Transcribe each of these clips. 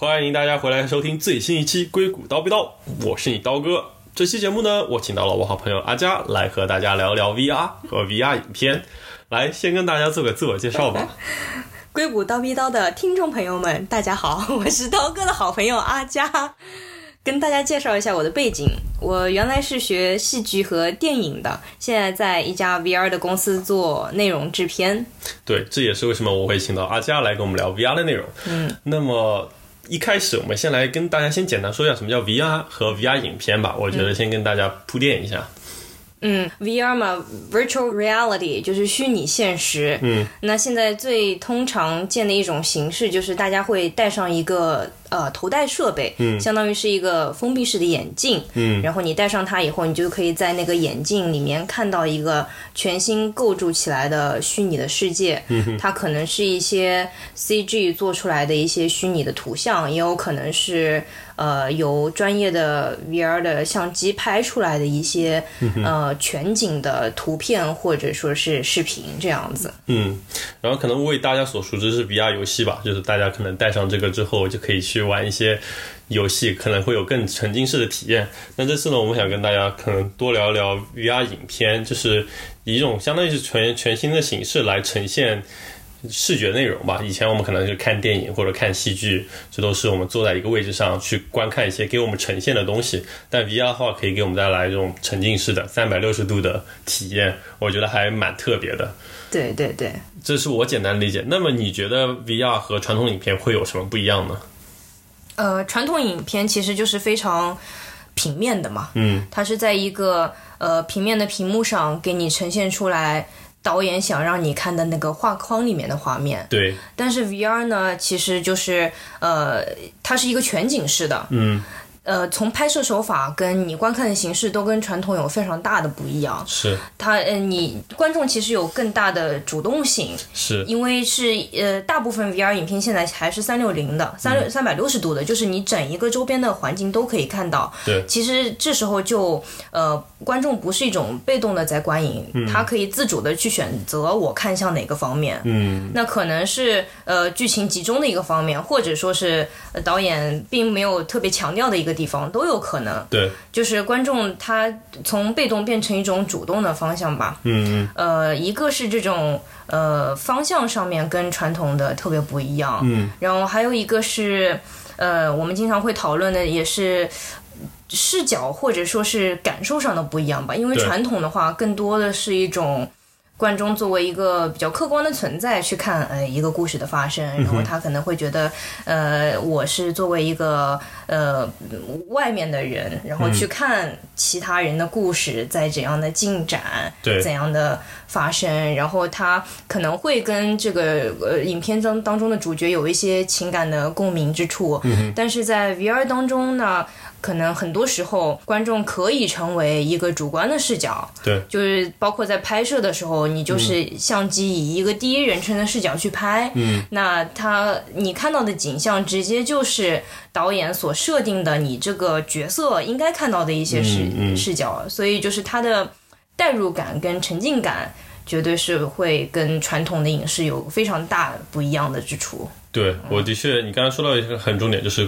哟，欢迎大家回来收听最新一期《硅谷刀逼刀》，我是你刀哥。这期节目呢，我请到了我好朋友阿佳来和大家聊聊 VR 和 VR 影片。来，先跟大家做个自我介绍吧。硅谷刀逼刀的听众朋友们，大家好，我是刀哥的好朋友阿佳。跟大家介绍一下我的背景，我原来是学戏剧和电影的，现在在一家 VR 的公司做内容制片。对，这也是为什么我会请到阿佳来跟我们聊 VR 的内容。嗯，那么一开始我们先来跟大家先简单说一下什么叫 VR 和 VR 影片吧。我觉得先跟大家铺垫一下。嗯，VR 嘛，Virtual Reality 就是虚拟现实。嗯，那现在最通常见的一种形式就是大家会戴上一个。呃，头戴设备，嗯，相当于是一个封闭式的眼镜，嗯，然后你戴上它以后，你就可以在那个眼镜里面看到一个全新构筑起来的虚拟的世界，嗯它可能是一些 CG 做出来的一些虚拟的图像，也有可能是呃由专业的 VR 的相机拍出来的一些呃全景的图片或者说是视频这样子，嗯，然后可能为大家所熟知是 VR 游戏吧，就是大家可能戴上这个之后就可以去。去玩一些游戏，可能会有更沉浸式的体验。那这次呢，我们想跟大家可能多聊聊 VR 影片，就是以一种相当于是全全新的形式来呈现视觉内容吧。以前我们可能就看电影或者看戏剧，这都是我们坐在一个位置上去观看一些给我们呈现的东西。但 VR 的话，可以给我们带来这种沉浸式的三百六十度的体验，我觉得还蛮特别的。对对对，这是我简单理解。那么你觉得 VR 和传统影片会有什么不一样呢？呃，传统影片其实就是非常平面的嘛，嗯，它是在一个呃平面的屏幕上给你呈现出来导演想让你看的那个画框里面的画面。对。但是 VR 呢，其实就是呃，它是一个全景式的，嗯。呃，从拍摄手法跟你观看的形式都跟传统有非常大的不一样。是它，呃，你观众其实有更大的主动性，是因为是呃，大部分 VR 影片现在还是三六零的，三六三百六十度的，就是你整一个周边的环境都可以看到。对，其实这时候就呃，观众不是一种被动的在观影，他可以自主的去选择我看向哪个方面。嗯，那可能是呃剧情集中的一个方面，或者说是导演并没有特别强调的一个。地方都有可能，对，就是观众他从被动变成一种主动的方向吧。嗯呃，一个是这种呃方向上面跟传统的特别不一样，嗯，然后还有一个是呃我们经常会讨论的也是视角或者说是感受上的不一样吧，因为传统的话更多的是一种。观众作为一个比较客观的存在去看呃一个故事的发生，然后他可能会觉得呃我是作为一个呃外面的人，然后去看其他人的故事在怎样的进展，对。怎样的发生，然后他可能会跟这个呃影片当当中的主角有一些情感的共鸣之处，但是在 VR 当中呢。可能很多时候，观众可以成为一个主观的视角，对，就是包括在拍摄的时候，你就是相机以一个第一人称的视角去拍，嗯，那他你看到的景象直接就是导演所设定的你这个角色应该看到的一些视视角，所以就是他的代入感跟沉浸感绝对是会跟传统的影视有非常大不一样的之处。对，我的确，你刚才说到一个很重点，就是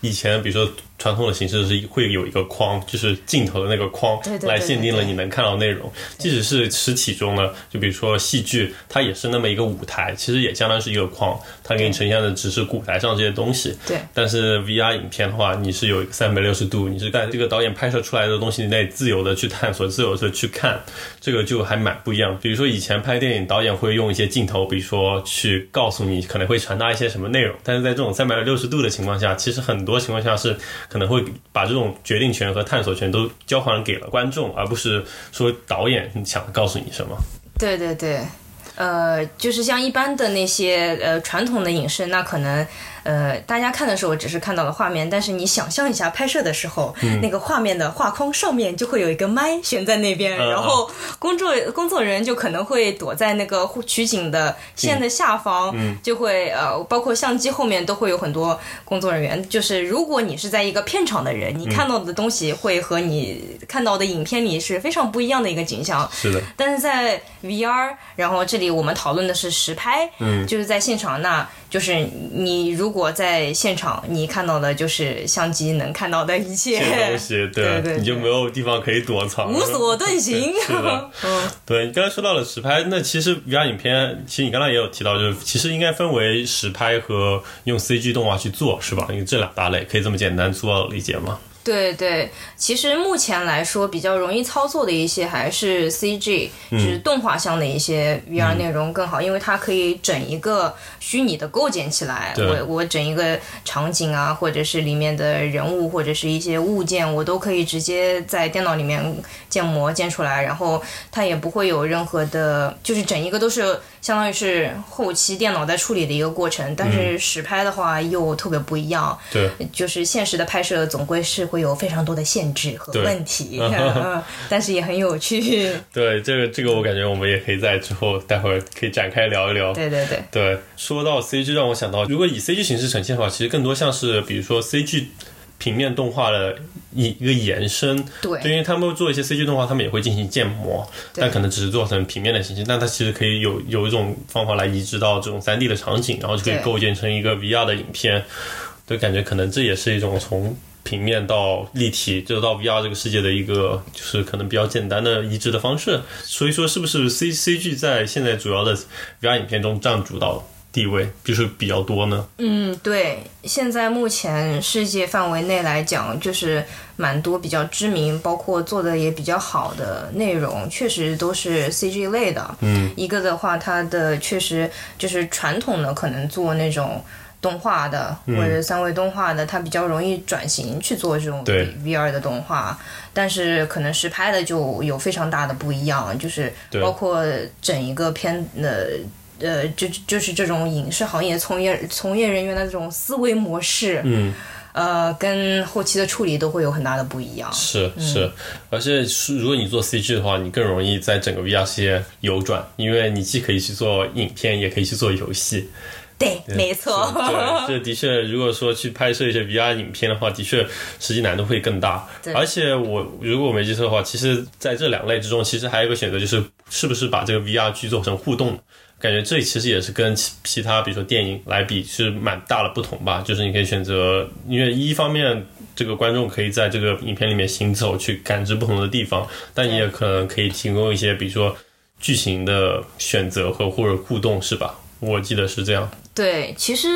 以前比如说。传统的形式是会有一个框，就是镜头的那个框来限定了你能看到内容。即使是实体中呢，就比如说戏剧，它也是那么一个舞台，其实也相当于是一个框，它给你呈现的只是舞台上这些东西。对。但是 VR 影片的话，你是有一个三百六十度，你是在这个导演拍摄出来的东西内自由的去探索，自由的去看，这个就还蛮不一样。比如说以前拍电影，导演会用一些镜头，比如说去告诉你可能会传达一些什么内容，但是在这种三百六十度的情况下，其实很多情况下是。可能会把这种决定权和探索权都交还给了观众，而不是说导演想告诉你什么。对对对，呃，就是像一般的那些呃传统的影视，那可能。呃，大家看的时候只是看到了画面，但是你想象一下拍摄的时候，那个画面的画框上面就会有一个麦悬在那边，然后工作工作人员就可能会躲在那个取景的线的下方，就会呃，包括相机后面都会有很多工作人员。就是如果你是在一个片场的人，你看到的东西会和你看到的影片里是非常不一样的一个景象。是的。但是在 VR，然后这里我们讨论的是实拍，嗯，就是在现场，那就是你如果在现场你看到的就是相机能看到的一切东西，对对你就没有地方可以躲藏，无所 遁形。是的，嗯，对你刚才说到了实拍，那其实 VR 影片，其实你刚才也有提到，就是其实应该分为实拍和用 CG 动画去做，是吧？因为这两大类可以这么简单粗暴的理解吗？对对，其实目前来说比较容易操作的一些还是 CG，就是动画向的一些 VR 内容更好，因为它可以整一个虚拟的构建起来。我我整一个场景啊，或者是里面的人物或者是一些物件，我都可以直接在电脑里面建模建出来，然后它也不会有任何的，就是整一个都是相当于是后期电脑在处理的一个过程。但是实拍的话又特别不一样，对，就是现实的拍摄总归是会有非常多的限制和问题，嗯 但是也很有趣。对，这个这个我感觉我们也可以在之后待会儿可以展开聊一聊。对对对，对，说到 CG，让我想到，如果以 CG 形式呈现的话，其实更多像是比如说 CG 平面动画的一一个延伸。对因为他们会做一些 CG 动画，他们也会进行建模，但可能只是做成平面的形式，但它其实可以有有一种方法来移植到这种 3D 的场景，然后就可以构建成一个 VR 的影片。对，感觉可能这也是一种从平面到立体，就到 VR 这个世界的一个，就是可能比较简单的移植的方式。所以说，是不是 C CG 在现在主要的 VR 影片中占主导地位，就是比较多呢？嗯，对，现在目前世界范围内来讲，就是蛮多比较知名，包括做的也比较好的内容，确实都是 CG 类的。嗯，一个的话，它的确实就是传统的可能做那种。动画的或者三维动画的，它比较容易转型去做这种 VR 的动画，但是可能实拍的就有非常大的不一样，就是包括整一个片呃呃，就就是这种影视行业从业从业人员的这种思维模式，嗯，呃，跟后期的处理都会有很大的不一样。是嗯是，而且是如果你做 CG 的话，你更容易在整个 VR 世界游转，因为你既可以去做影片，也可以去做游戏。对，没错。对，这的确，如果说去拍摄一些 VR 影片的话，的确实际难度会更大。对而且我如果我没记错的话，其实在这两类之中，其实还有一个选择，就是是不是把这个 VR 去做成互动。感觉这其实也是跟其其他，比如说电影来比，是蛮大的不同吧。就是你可以选择，因为一方面这个观众可以在这个影片里面行走，去感知不同的地方，但你也可能可以提供一些，比如说剧情的选择和或者互动，是吧？我记得是这样。对，其实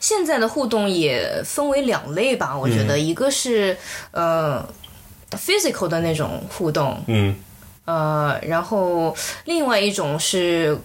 现在的互动也分为两类吧，我觉得、一个是呃 physical 的那种互动，嗯呃，然后另外一种是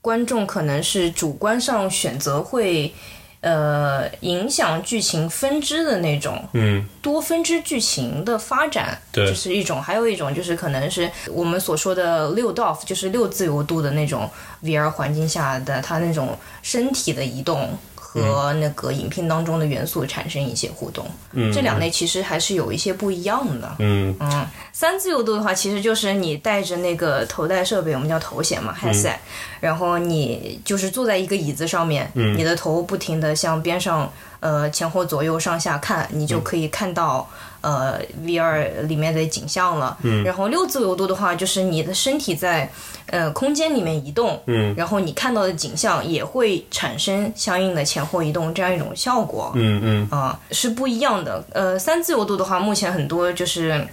观众可能是主观上选择会呃影响剧情分支的那种嗯，多分支剧情的发展，对这是一种；还有一种就是可能是我们所说的六 DOF，就是六自由度的那种 VR 环境下的它那种身体的移动。和那个影片当中的元素产生一些互动，嗯。这两类其实还是有一些不一样的。嗯。嗯，三自由度的话，其实就是你带着那个头戴设备，我们叫头显嘛，headset，、然后你就是坐在一个椅子上面，你的头不停的向边上呃前后左右上下看，你就可以看到、呃 VR 里面的景象了。然后六自由度的话，就是你的身体在呃空间里面移动，嗯然后你看到的景象也会产生相应的前后移动这样一种效果。嗯嗯啊、是不一样的。呃，三自由度的话，目前很多就是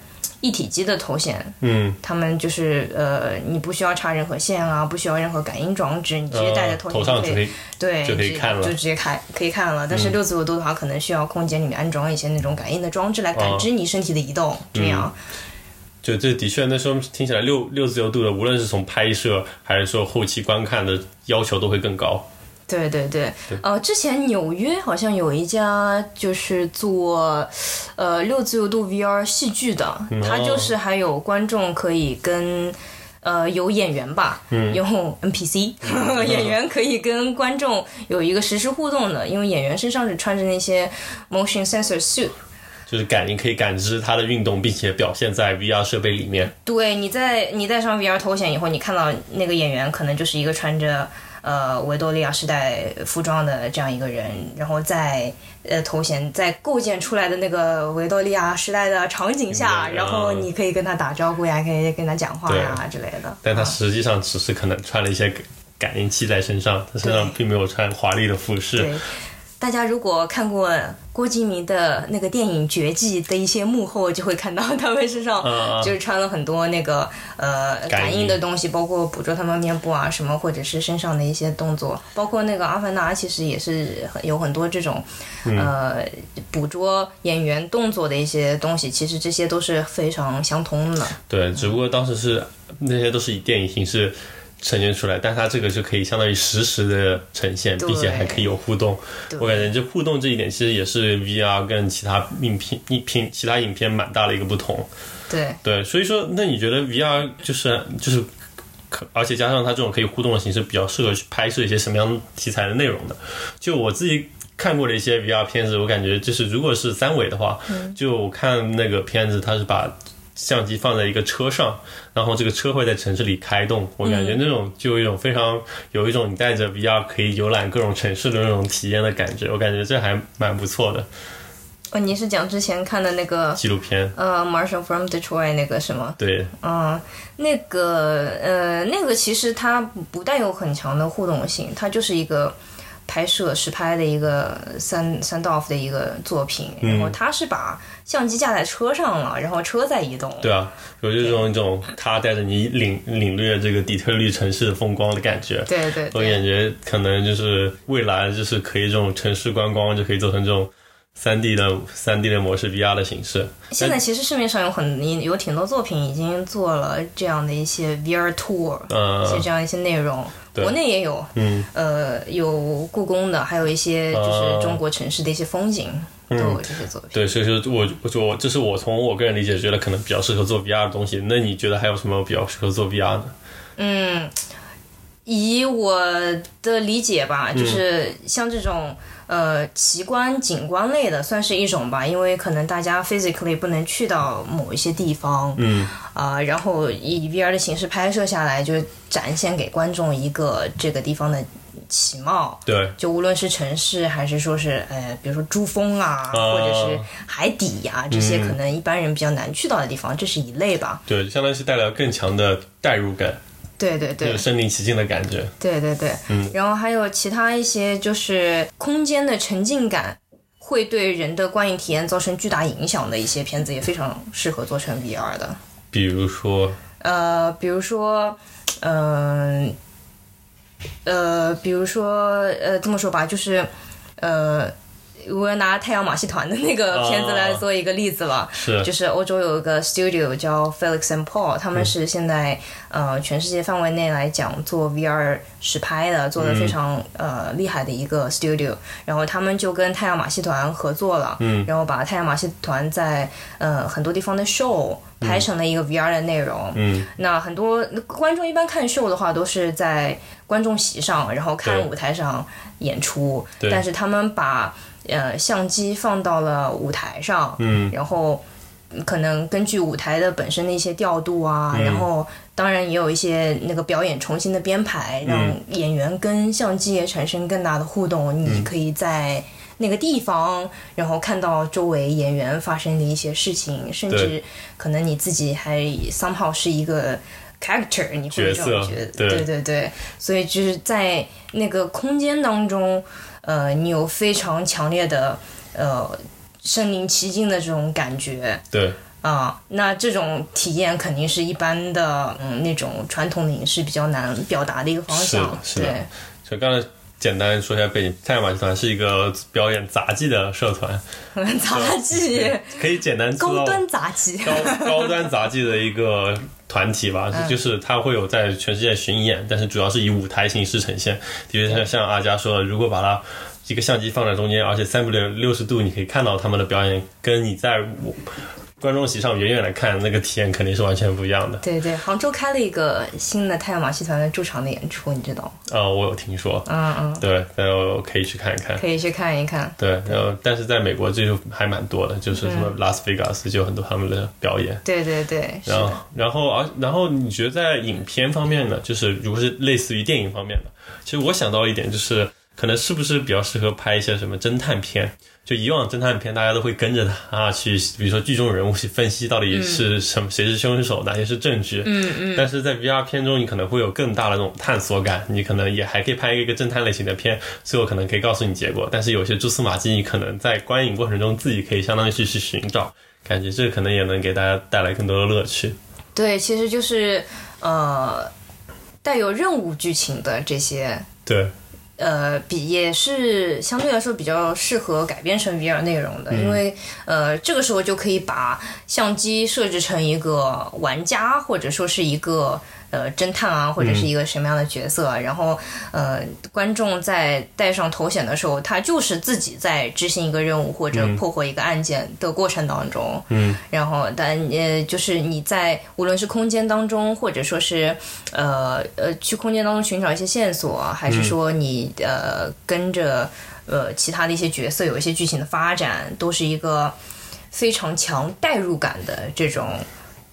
一体机的头显，嗯，他们就是呃，你不需要插任何线啊，不需要任何感应装置，你直接戴着呃头显就可以头上就可以，对就可以直看了嗯就直接开可以看了。但是六自由度的话，可能需要空间里面安装一些那种感应的装置来感知你身体的移动，这样。就这的确那时候听起来六六自由度的，无论是从拍摄还是说后期观看的要求都会更高。对对对，呃，之前纽约好像有一家就是做呃六自由度 VR 戏剧的，它就是还有观众可以跟。呃，有演员吧，用 NPC，、演员可以跟观众有一个实时互动的，因为演员身上是穿着那些 motion sensor suit，就是感应可以感知它的运动，并且表现在 VR 设备里面。对，你在你戴上 VR 头显以后，你看到那个演员可能就是一个穿着呃维多利亚时代服装的这样一个人，然后在呃头衔在构建出来的那个维多利亚时代的场景下，嗯然后你可以跟他打招呼呀，可以跟他讲话呀之类的。但它啊实际上只是可能穿了一些感感应器在身上，他身上并没有穿华丽的服饰。对。大家如果看过郭敬明的那个电影《绝技》的一些幕后，就会看到他们身上就是穿了很多那个呃感应的东西，包括捕捉他们面部啊什么，或者是身上的一些动作，包括那个《阿凡达》其实也是有很多这种呃捕捉演员动作的一些东西，其实这些都是非常相通的。对，只不过当时是那些都是以电影形式呈现出来，但它这个就可以相当于实时的呈现，并且还可以有互动。我感觉这互动这一点其实也是 VR 跟其他影片、影片、其他影片蛮大的一个不同。对，对，所以说，那你觉得 VR 就是就是可，而且加上它这种可以互动的形式，比较适合去拍摄一些什么样题材的内容的？就我自己看过的一些 VR 片子，我感觉就是如果是三维的话，就我看那个片子，它是把相机放在一个车上，然后这个车会在城市里开动，我感觉那种就有一种非常有一种你带着 VR 可以游览各种城市的那种体验的感觉，我感觉这还蛮不错的哦，你是讲之前看的那个纪录片。呃《，Marshall from Detroit》那个是吗？对，嗯，那个呃，那个其实它不带有很强的互动性，它就是一个拍摄实拍的一个三三 d off 的一个作品，然后他是把相机架在车上了，然后车在移动。对啊，有这种一种他带着你领领略这个底特律城市的风光的感觉。对对我感觉可能就是未来就是可以这种城市观光就可以做成这种三 D 的三 D 的模式 VR 的形式。现在其实市面上有很有挺多作品已经做了这样的一些 VR tour，一些呃，这样一些内容，对国内也有，嗯，呃，有故宫的，还有一些就是中国城市的一些风景，都有这些作品。对，所以说我我我这是我从我个人理解觉得可能比较适合做 VR 的东西。那你觉得还有什么比较适合做 VR 的？嗯，以我的理解吧，就是像这种呃奇观景观类的，算是一种吧，因为可能大家 physically 不能去到某一些地方，嗯，啊、然后以 VR 的形式拍摄下来，就展现给观众一个这个地方的其貌。对，就无论是城市，还是说是呃，比如说珠峰啊，或者是海底呀、这些可能一般人比较难去到的地方，这是一类吧。对，相当于是带来更强的代入感，对对对有，身临其境的感觉。对对对，嗯然后还有其他一些就是空间的沉浸感，会对人的观影体验造成巨大影响的一些片子，也非常适合做成 VR 的。比如说，呃，比如说，嗯、呃，比如说，呃，这么说吧，就是，呃，我拿太阳马戏团的那个片子来做一个例子了。是就是欧洲有一个 studio 叫 Felix and Paul，他们是现在、呃全世界范围内来讲做 VR 实拍的，做的非常、呃厉害的一个 studio。然后他们就跟太阳马戏团合作了，嗯然后把太阳马戏团在呃很多地方的 show 拍成了一个 VR 的内容。嗯，那很多观众一般看秀的话，都是在观众席上，然后看舞台上演出。对但是他们把呃相机放到了舞台上，嗯，然后可能根据舞台的本身的一些调度啊，嗯。然后当然也有一些那个表演重新的编排，让嗯。演员跟相机也产生更大的互动。你可以在那个地方，然后看到周围演员发生的一些事情，甚至可能你自己还 somehow 是一个 character，你会有这种觉得，对对对对，所以就是在那个空间当中，呃，你有非常强烈的呃身临其境的这种感觉。对，啊、那这种体验肯定是一般的，嗯，那种传统的影视比较难表达的一个方向。是的是的对，就刚才简单说一下背景，太阳马戏团是一个表演杂技的社团，杂技，可以简单高端杂技。高高端杂技的一个团体吧，嗯就是他会有在全世界巡演，但是主要是以舞台形式呈现。的确像像阿佳说的，如果把它一个相机放在中间，而且三百六十度，你可以看到他们的表演，跟你在舞观众席上远远的看，那个体验肯定是完全不一样的。对对，杭州开了一个新的太阳马戏团的驻场的演出，你知道吗？啊、我有听说，嗯嗯，对，然后可以去看一看。可以去看一看。对，然后但是在美国这就还蛮多的，就是什么拉斯维加斯就有很多他们的表演。对对对，然后。，然后，而然后你觉得在影片方面呢，就是如果是类似于电影方面的，其实我想到一点就是，可能是不是比较适合拍一些什么侦探片？就以往侦探片，大家都会跟着他啊去，比如说剧中人物去分析到底是什么，谁是凶手，哪些是证据。嗯嗯。但是在 VR 片中，你可能会有更大的那种探索感，你可能也还可以拍一个侦探类型的片，最后可能可以告诉你结果。但是有些蛛丝马迹，你可能在观影过程中自己可以相当于去去寻找，感觉这可能也能给大家带来更多的乐趣。对，其实就是呃，带有任务剧情的这些。对。呃，比也是相对来说比较适合改编成 VR 内容的，因为呃，这个时候就可以把相机设置成一个玩家，或者说是一个。呃，侦探啊，或者是一个什么样的角色，然后呃，观众在戴上头显的时候，他就是自己在执行一个任务或者破获一个案件的过程当中，嗯，然后但呃，就是你在无论是空间当中，或者说是呃呃去空间当中寻找一些线索，还是说你呃跟着呃其他的一些角色有一些剧情的发展，都是一个非常强代入感的这种。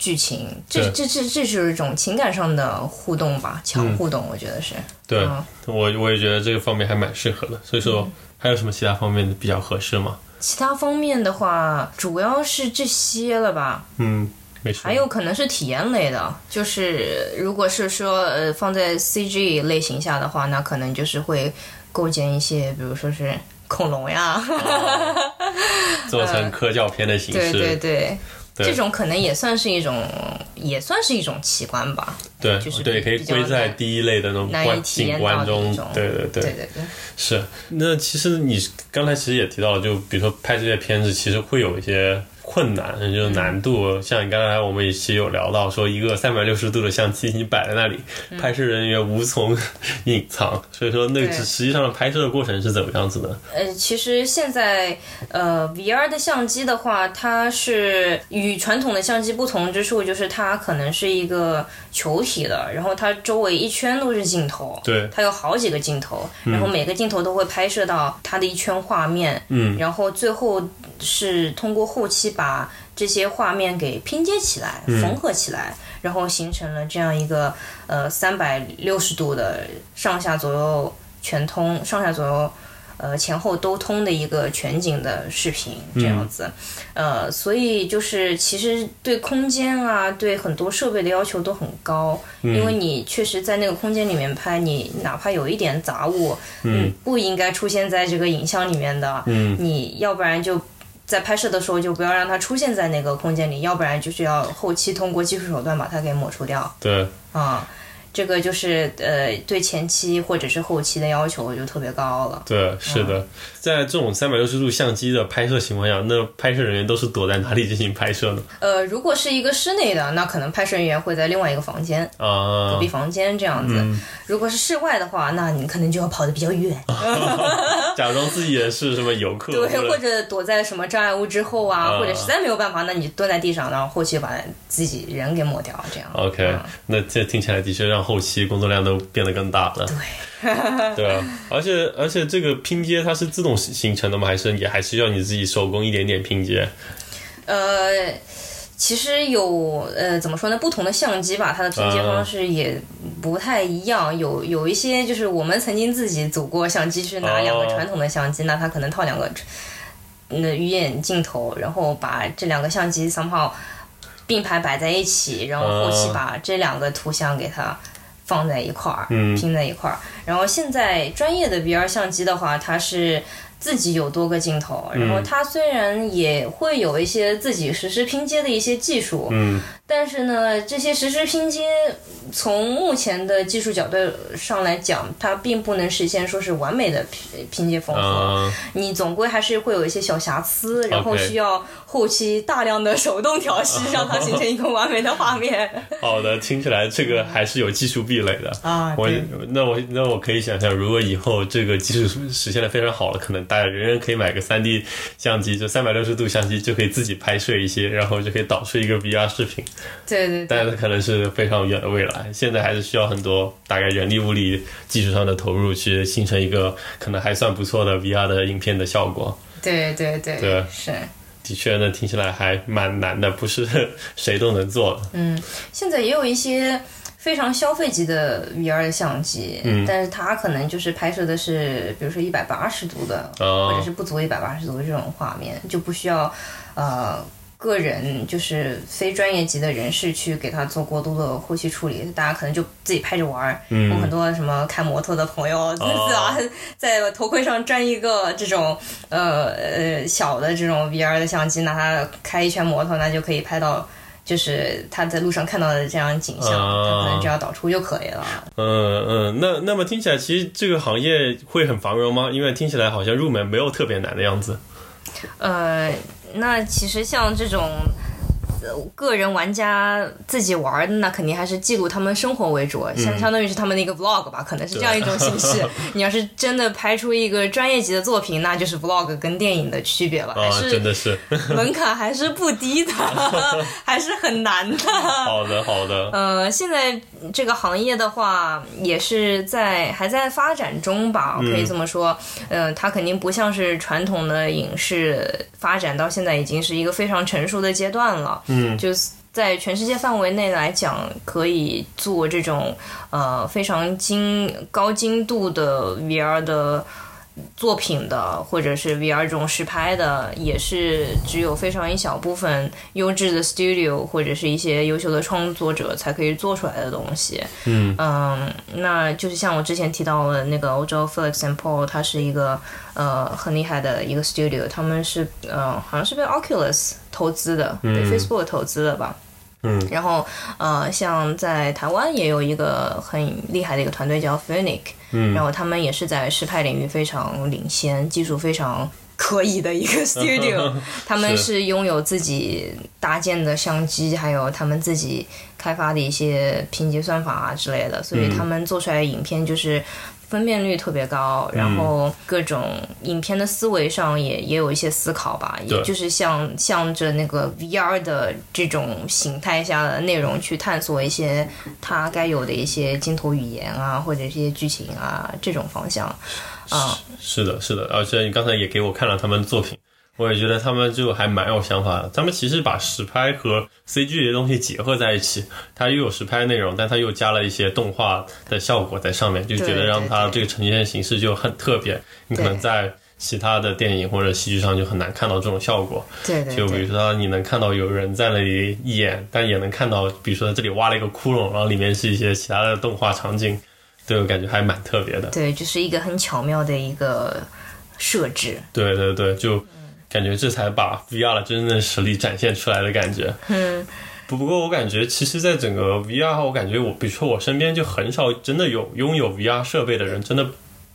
剧情，这这这这就是一种情感上的互动吧，强互动，我觉得是。对，我我也觉得这个方面还蛮适合的。所以说，还有什么其他方面的比较合适吗？其他方面的话，主要是这些了吧。嗯，没错。还有可能是体验类的，就是如果是说呃放在 CG 类型下的话，那可能就是会构建一些，比如说是恐龙呀，做成科教片的形式。对对对。这种可能也算是一种，也算是一种奇观吧。对，就是对，可以归在第一类的那种观景观中。对对对对对，是。那其实你刚才其实也提到了，就比如说拍这些片子，其实会有一些。困难就是难度，像你刚才我们一期有聊到，说一个三百六十度的相机你摆在那里，拍摄人员无从隐藏，所以说那实际上的拍摄的过程是怎么样子的？呃，其实现在呃，VR 的相机的话，它是与传统的相机不同之处，就是它可能是一个球体的，然后它周围一圈都是镜头，对，它有好几个镜头，然后每个镜头都会拍摄到它的一圈画面，嗯，然后最后是通过后期把把这些画面给拼接起来、缝合起来，然后形成了这样一个呃三百六十度的上下左右全通、上下左右呃前后都通的一个全景的视频这样子。呃，所以就是其实对空间啊、对很多设备的要求都很高，因为你确实在那个空间里面拍，你哪怕有一点杂物，嗯，不应该出现在这个影像里面的，嗯，你要不然就。在拍摄的时候就不要让它出现在那个空间里，要不然就是要后期通过技术手段把它给抹除掉。对，啊。这个就是呃，对前期或者是后期的要求就特别高了。对，是的，在这种三百六十度相机的拍摄情况下，那拍摄人员都是躲在哪里进行拍摄呢？呃，如果是一个室内的，那可能拍摄人员会在另外一个房间啊，隔壁房间这样子。如果是室外的话，那你可能就要跑得比较远，假装自己也是什么游客，对，或者躲在什么障碍物之后啊，或者实在没有办法，那你蹲在地上，然后后期把自己人给抹掉，这样。OK，那这听起来的确让。后期工作量都变得更大了，对，对啊，而且而且这个拼接它是自动形成的吗？还是也还是要你自己手工一点点拼接？呃，其实有呃怎么说呢？不同的相机吧，它的拼接方式也不太一样。有有一些就是我们曾经自己组过相机，是拿两个传统的相机，那它可能套两个那鱼眼镜头，然后把这两个相机 somehow 并排摆在一起，然后后期把这两个图像给它。放在一块儿，拼在一块儿。然后现在专业的 VR 相机的话，它是自己有多个镜头，然后它虽然也会有一些自己实时拼接的一些技术，嗯。但是呢，这些实时拼接从目前的技术角度上来讲，它并不能实现说是完美的拼拼接缝合。你总归还是会有一些小瑕疵，然后需要后期大量的手动调试，让它形成一个完美的画面。好的，听起来这个还是有技术壁垒的啊。我那我那我可以想象，如果以后这个技术实现的非常好了，可能大家人人可以买个三 D 相机，就三百六十度相机就可以自己拍摄一些，然后就可以导出一个 VR 视频。对对，但是可能是非常远的未来，现在还是需要很多大概人力物力、技术上的投入，去形成一个可能还算不错的 VR 的影片的效果。对对对，对是，的确呢，听起来还蛮难的，不是谁都能做的。嗯，现在也有一些非常消费级的 VR 的相机，嗯但是它可能就是拍摄的是，比如说一百八十度的，哦或者是不足一百八十度的这种画面，就不需要呃个人就是非专业级的人士去给他做过多的后期处理，大家可能就自己拍着玩儿。嗯我很多什么开摩托的朋友，对吧？在头盔上粘一个这种呃呃小的这种 VR 的相机，拿它开一圈摩托，那就可以拍到。就是他在路上看到的这样景象，啊他可能只要导出就可以了。嗯嗯，那那么听起来，其实这个行业会很繁荣吗？因为听起来好像入门没有特别难的样子。呃，那其实像这种。呃个人玩家自己玩的，那肯定还是记录他们生活为主，相相当于是他们的一个 vlog 吧，可能是这样一种形式。你要是真的拍出一个专业级的作品，那就是 vlog 跟电影的区别了，还啊，是真的是。门槛还是不低的，还是很难的。好的，好的。呃，现在这个行业的话，也是在还在发展中吧，可以这么说。呃，它肯定不像是传统的影视发展到现在已经是一个非常成熟的阶段了。嗯，就是在全世界范围内来讲，可以做这种呃非常精高精度的 VR 的。作品的，或者是 VR 这种实拍的，也是只有非常一小部分优质的 studio 或者是一些优秀的创作者才可以做出来的东西。嗯嗯，那就是像我之前提到的那个欧洲 Felix and Paul，它是一个呃很厉害的一个 studio，他们是呃好像是被 Oculus 投资的，对 Facebook 投资的吧。嗯，然后呃，像在台湾也有一个很厉害的一个团队叫 Phoenix，嗯，然后他们也是在实拍领域非常领先，技术非常可以的一个 studio，他们是拥有自己搭建的相机，还有他们自己开发的一些拼接算法啊之类的，所以他们做出来的影片就是。分辨率特别高，然后各种影片的思维上也也有一些思考吧，也就是像向着那个 VR 的这种形态下的内容去探索一些它该有的一些镜头语言啊，或者一些剧情啊这种方向啊。是的，是的，而且你刚才也给我看了他们的作品。我也觉得他们就还蛮有想法的。他们其实把实拍和 CG 的东西结合在一起，它又有实拍内容，但它又加了一些动画的效果在上面，就觉得让它这个呈现形式就很特别。你可能在其他的电影或者戏剧上就很难看到这种效果。对对。就比如说，你能看到有人在那里演，但也能看到，比如说这里挖了一个窟窿，然后里面是一些其他的动画场景，对我感觉还蛮特别的。对，就是一个很巧妙的一个设置。对对对，就。感觉这才把 VR 的真正的实力展现出来的感觉。嗯，不不过我感觉，其实，在整个 VR，我感觉我，比如说我身边就很少真的有拥有 VR 设备的人，真的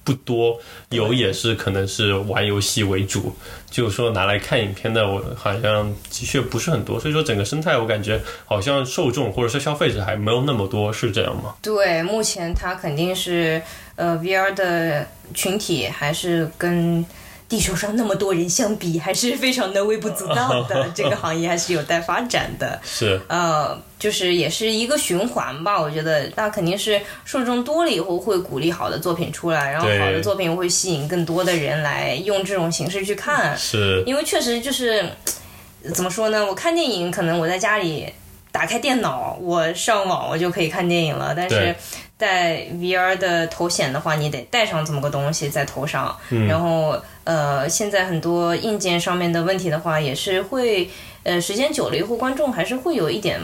不多。有也是可能是玩游戏为主，就是说拿来看影片的，我好像的确不是很多。所以说，整个生态我感觉好像受众或者是消费者还没有那么多，是这样吗？对，目前它肯定是呃 VR 的群体还是跟。地球上那么多人相比，还是非常的微不足道的。这个行业还是有待发展的。是，呃，就是也是一个循环吧。我觉得那肯定是受众多了以后，会鼓励好的作品出来，然后好的作品会吸引更多的人来用这种形式去看。是，因为确实就是怎么说呢？我看电影，可能我在家里打开电脑，我上网，我就可以看电影了。但是带 VR 的头显的话，你得戴上这么个东西在头上，嗯、然后。呃，现在很多硬件上面的问题的话，也是会，呃，时间久了以后，观众还是会有一点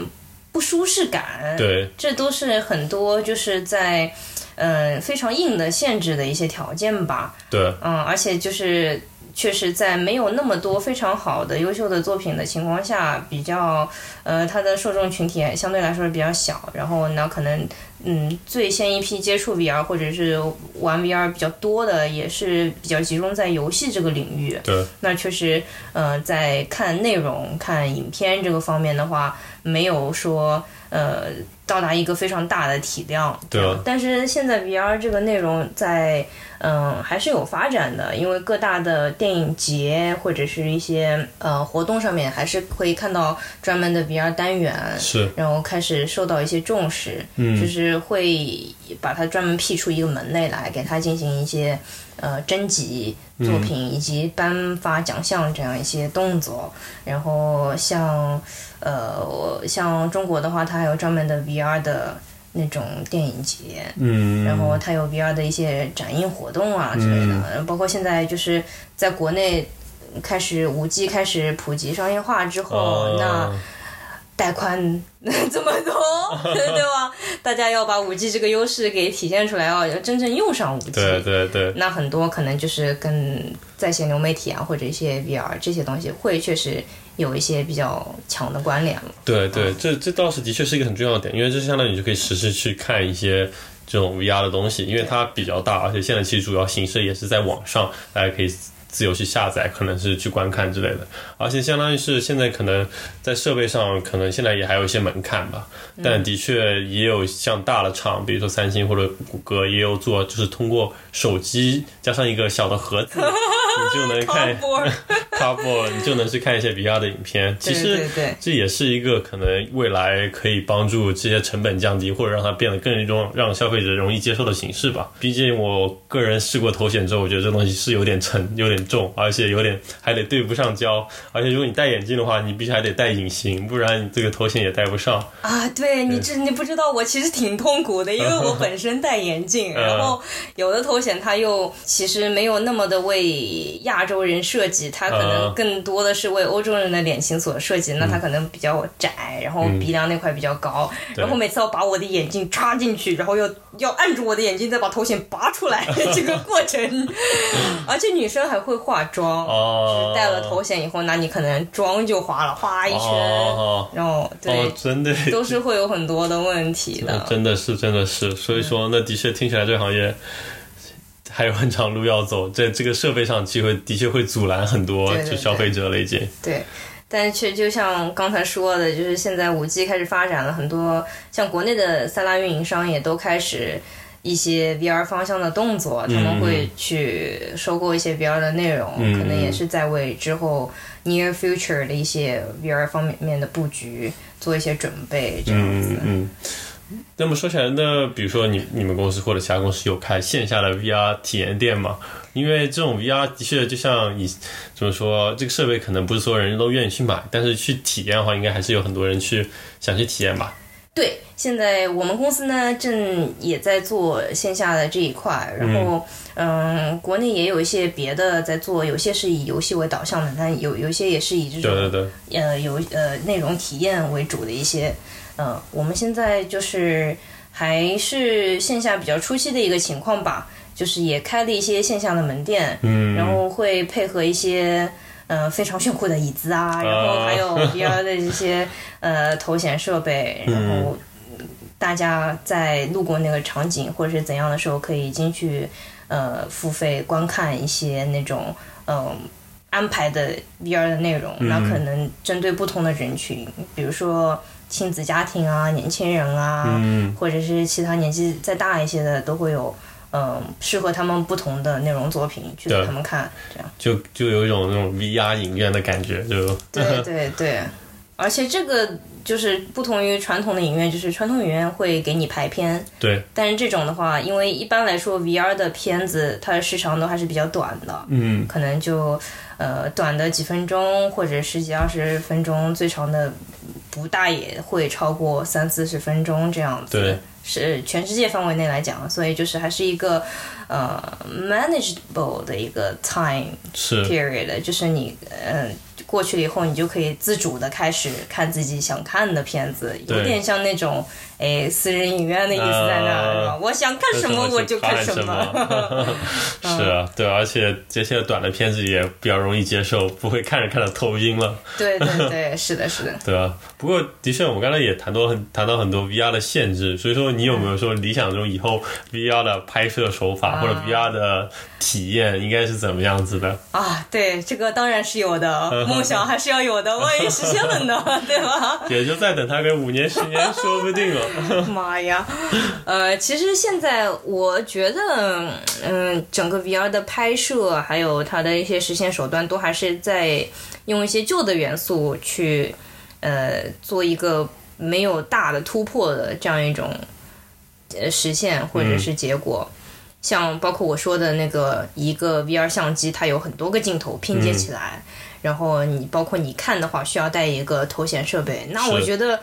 不舒适感。对，这都是很多就是在，嗯，非常硬的限制的一些条件吧。对，嗯，而且就是确实在没有那么多非常好的优秀的作品的情况下，比较，呃，它的受众群体相对来说是比较小，然后呢，可能。嗯，最先一批接触 VR 或者是玩 VR 比较多的，也是比较集中在游戏这个领域。对，那确实，呃，在看内容、看影片这个方面的话，没有说呃到达一个非常大的体量。对。但是现在 VR 这个内容在嗯还是有发展的，因为各大的电影节或者是一些呃活动上面，还是可以看到专门的 VR 单元。是。然后开始受到一些重视。嗯。就是会把它专门辟出一个门类来，给它进行一些呃征集作品以及颁发奖项这样一些动作。然后像呃像中国的话，它还有专门的 VR 的那种电影节，嗯，然后它有 VR 的一些展映活动啊之类的，包括现在就是在国内开始五 G 开始普及商业化之后，哦那带宽 这么多，对吧？大家要把五 G 这个优势给体现出来哦，要真正用上五 G。对对对，那很多可能就是跟在线流媒体啊，或者一些 VR 这些东西，会确实有一些比较强的关联了。对对，这这倒是的确是一个很重要的点，因为这相当于你就可以实时去看一些这种 VR 的东西，因为它比较大，而且现在其实主要形式也是在网上，大家可以自由去下载，可能是去观看之类的。而且相当于是现在可能在设备上，可能现在也还有一些门槛吧，但的确也有像大的厂，比如说三星或者谷歌，也有做，就是通过手机加上一个小的盒子，你就能看 Cardboard，你就能去看一些 VR 的影片。其实这也是一个可能未来可以帮助这些成本降低，或者让它变得更一种让消费者容易接受的形式吧。毕竟我个人试过头显之后，我觉得这东西是有点沉、有点重，而且有点还得对不上焦。而且如果你戴眼镜的话，你必须还得戴隐形，不然你这个头显也戴不上。啊，对你这你不知道，我其实挺痛苦的，因为我本身戴眼镜，嗯然后有的头显它又其实没有那么的为亚洲人设计，它可能嗯更多的是为欧洲人的脸型所设计，那它可能比较窄，然后鼻梁那块比较高，然后每次要把我的眼镜插进去，然后又要按住我的眼睛，再把头显拔出来，这个过程，而且女生还会化妆。哦，戴了头显以后，那你可能妆就花了，花一圈，哦然后对，哦，真的。都是会有很多的问题的。真的是，真的是，所以说，那的确听起来这个行业还有很长路要走，在这个设备上，机会的确会阻拦很多就消费者了已经。对，但是却就像刚才说的，就是现在五 G 开始发展了，很多像国内的三大运营商也都开始。一些 VR 方向的动作，他们会去收购一些 VR 的内容，嗯可能也是在为之后 near future 的一些 VR 方面的布局做一些准备，这样子。嗯嗯。那么说起来呢，比如说你你们公司或者其他公司有开线下的 VR 体验店吗？因为这种 VR 的确就像你怎么说，这个设备可能不是所有人都愿意去买，但是去体验的话，应该还是有很多人去想去体验吧。对，现在我们公司呢正也在做线下的这一块，然后嗯国内也有一些别的在做，有些是以游戏为导向的，但有有一些也是以这种对对对，呃有呃内容体验为主的一些，呃，我们现在就是还是线下比较初期的一个情况吧，就是也开了一些线下的门店，嗯，然后会配合一些。呃，非常炫酷的椅子啊，然后还有 VR 的一些呃头显设备，然后大家在路过那个场景或者是怎样的时候，可以进去呃付费观看一些那种嗯、呃安排的 VR 的内容，那可能针对不同的人群，比如说亲子家庭啊、年轻人啊，嗯。或者是其他年纪再大一些的，都会有嗯、适合他们不同的内容作品去给他们看，这样。就就有一种那种 VR 影院的感觉，就。对对对，而且这个就是不同于传统的影院，就是传统影院会给你排片，对，但是这种的话，因为一般来说 VR 的片子它的时长都还是比较短的，嗯。可能就呃短的几分钟或者十几二十分钟，最长的不大也会超过三四十分钟这样子。对，是全世界范围内来讲，所以就是还是一个呃 manageable 的一个 time period，就是你嗯、过去了以后，你就可以自主的开始看自己想看的片子，有点像那种诶私人影院的意思在那儿，是吧？啊我想看什么我就看什什么。是啊，对，而且这些短的片子也比较容易接受，不会看着看着头晕了，对对对，是的，是的。对啊。不过的确，我们刚才也谈到很谈到很多 VR 的限制，所以说你有没有说理想中以后 VR 的拍摄手法、啊或者 VR 的体验应该是怎么样子的？啊，对，这个当然是有的，梦想还是要有的，万一实现了呢，对吧？也就再等他个五年十年，说不定了。妈呀，呃，其实现在我觉得，嗯，整个 VR 的拍摄还有它的一些实现手段，都还是在用一些旧的元素去，呃，做一个没有大的突破的这样一种呃实现或者是结果。像包括我说的那个一个 VR 相机，它有很多个镜头拼接起来，然后你包括你看的话，需要带一个头显设备。那我觉得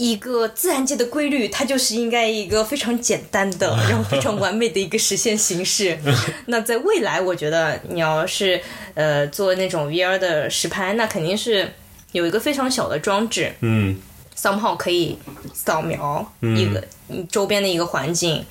一个自然界的规律，它就是应该一个非常简单的，然后非常完美的一个实现形式。那在未来，我觉得你要是呃做那种 VR 的实拍，那肯定是有一个非常小的装置嗯，somehow 可以扫描一个你周边的一个环境。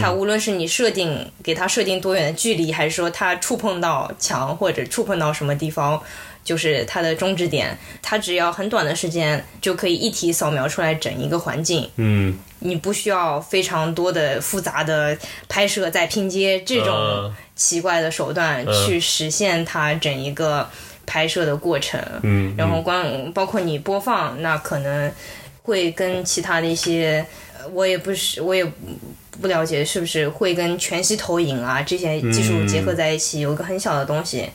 它无论是你设定给它设定多远的距离，还是说它触碰到墙或者触碰到什么地方。就是它的终止点，它只要很短的时间就可以一体扫描出来整一个环境，嗯。你不需要非常多的复杂的拍摄再拼接这种嗯奇怪的手段去实现它整一个拍摄的过程。嗯，然后光包括你播放，那可能会跟其他的一些，呃我也不是我也不了解是不是会跟全息投影啊这些技术结合在一起，有一个很小的东西，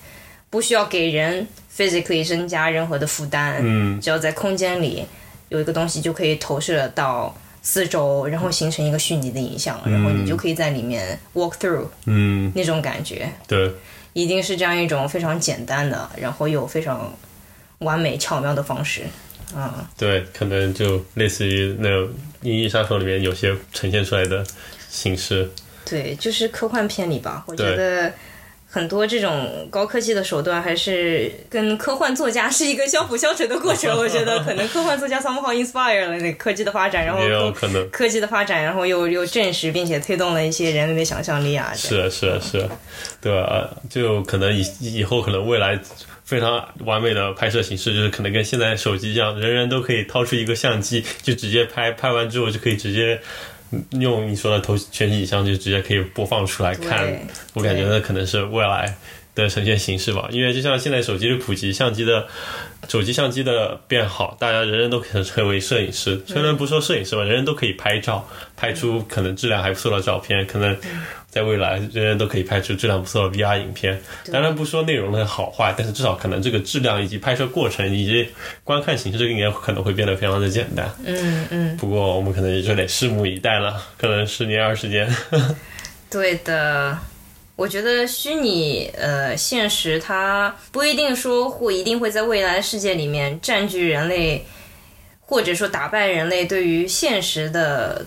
不需要给人 physically 增加任何的负担，嗯。只要在空间里有一个东西就可以投射到四周，然后形成一个虚拟的影像，然后你就可以在里面 walk through 嗯。那种感觉，对，一定是这样一种非常简单的，然后又非常完美巧妙的方式。啊，对，可能就类似于那种《银翼杀手》里面有些呈现出来的形式。对，就是科幻片里吧，我觉得很多这种高科技的手段还是跟科幻作家是一个相辅相成的过程。我觉得可能科幻作家 somehow inspire 了那科技的发展，然后科可能科技的发展，然后又又证实并且推动了一些人类的想象力啊。是啊是啊是啊，对吧？就可能以以后可能未来非常完美的拍摄形式，就是可能跟现在手机一样，人人都可以掏出一个相机，就直接拍，拍完之后就可以直接。嗯用你说的投全景影像就直接可以播放出来看，我感觉那可能是未来的呈现形式吧。因为就像现在手机的普及，相机的手机相机的变好，大家人人都可能成为摄影师。虽然不说摄影师吧，人人都可以拍照，拍出可能质量还不错的照片。可能在未来，人人都可以拍出质量不错的 VR 影片。当然不说内容的好坏，但是至少可能这个质量以及拍摄过程以及观看形式，这个应该可能会变得非常的简单。嗯嗯，不过我们可能也就得拭目以待了，可能十年二十年。对的。我觉得虚拟呃现实它不一定说会一定会在未来的世界里面占据人类，或者说打败人类对于现实的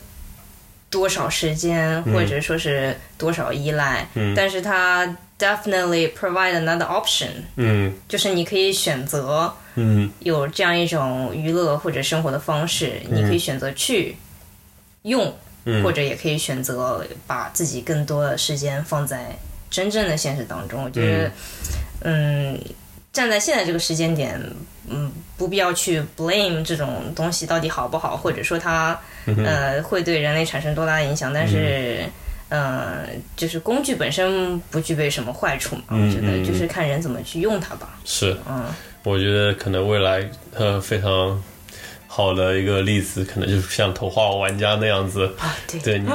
多少时间，或者说是多少依赖。嗯。但是它 definitely provide another option，嗯。就是你可以选择嗯。有这样一种娱乐或者生活的方式，你可以选择去用。或者也可以选择把自己更多的时间放在真正的现实当中。我觉得，嗯，站在现在这个时间点，嗯，不必要去 blame 这种东西到底好不好，或者说它呃会对人类产生多大的影响。但是，嗯，就是工具本身不具备什么坏处嘛，我觉得就是看人怎么去用它吧。是，嗯，我觉得可能未来呃非常好的一个例子，可能就是像头号玩家那样子。啊，对，对你，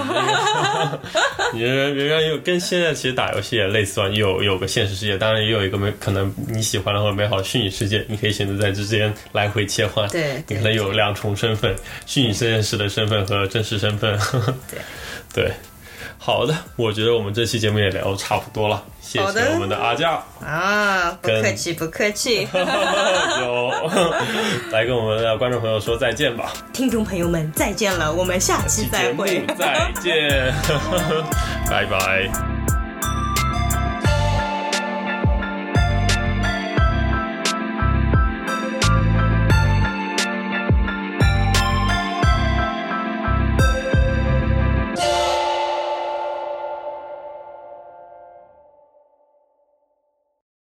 你人人家有跟现在其实打游戏也类似啊，你有有个现实世界，当然也有一个美可能你喜欢的或者美好的虚拟世界，你可以选择在之间来回切换。对对你可能有两重身份，虚拟现实的身份和真实身份。对 对，好的，我觉得我们这期节目也聊得差不多了，谢谢我们的阿酱。啊，不客气，不客气。就 来跟我们的观众朋友说再见吧，听众朋友们，再见了，我们下期再节目会。再见，拜拜。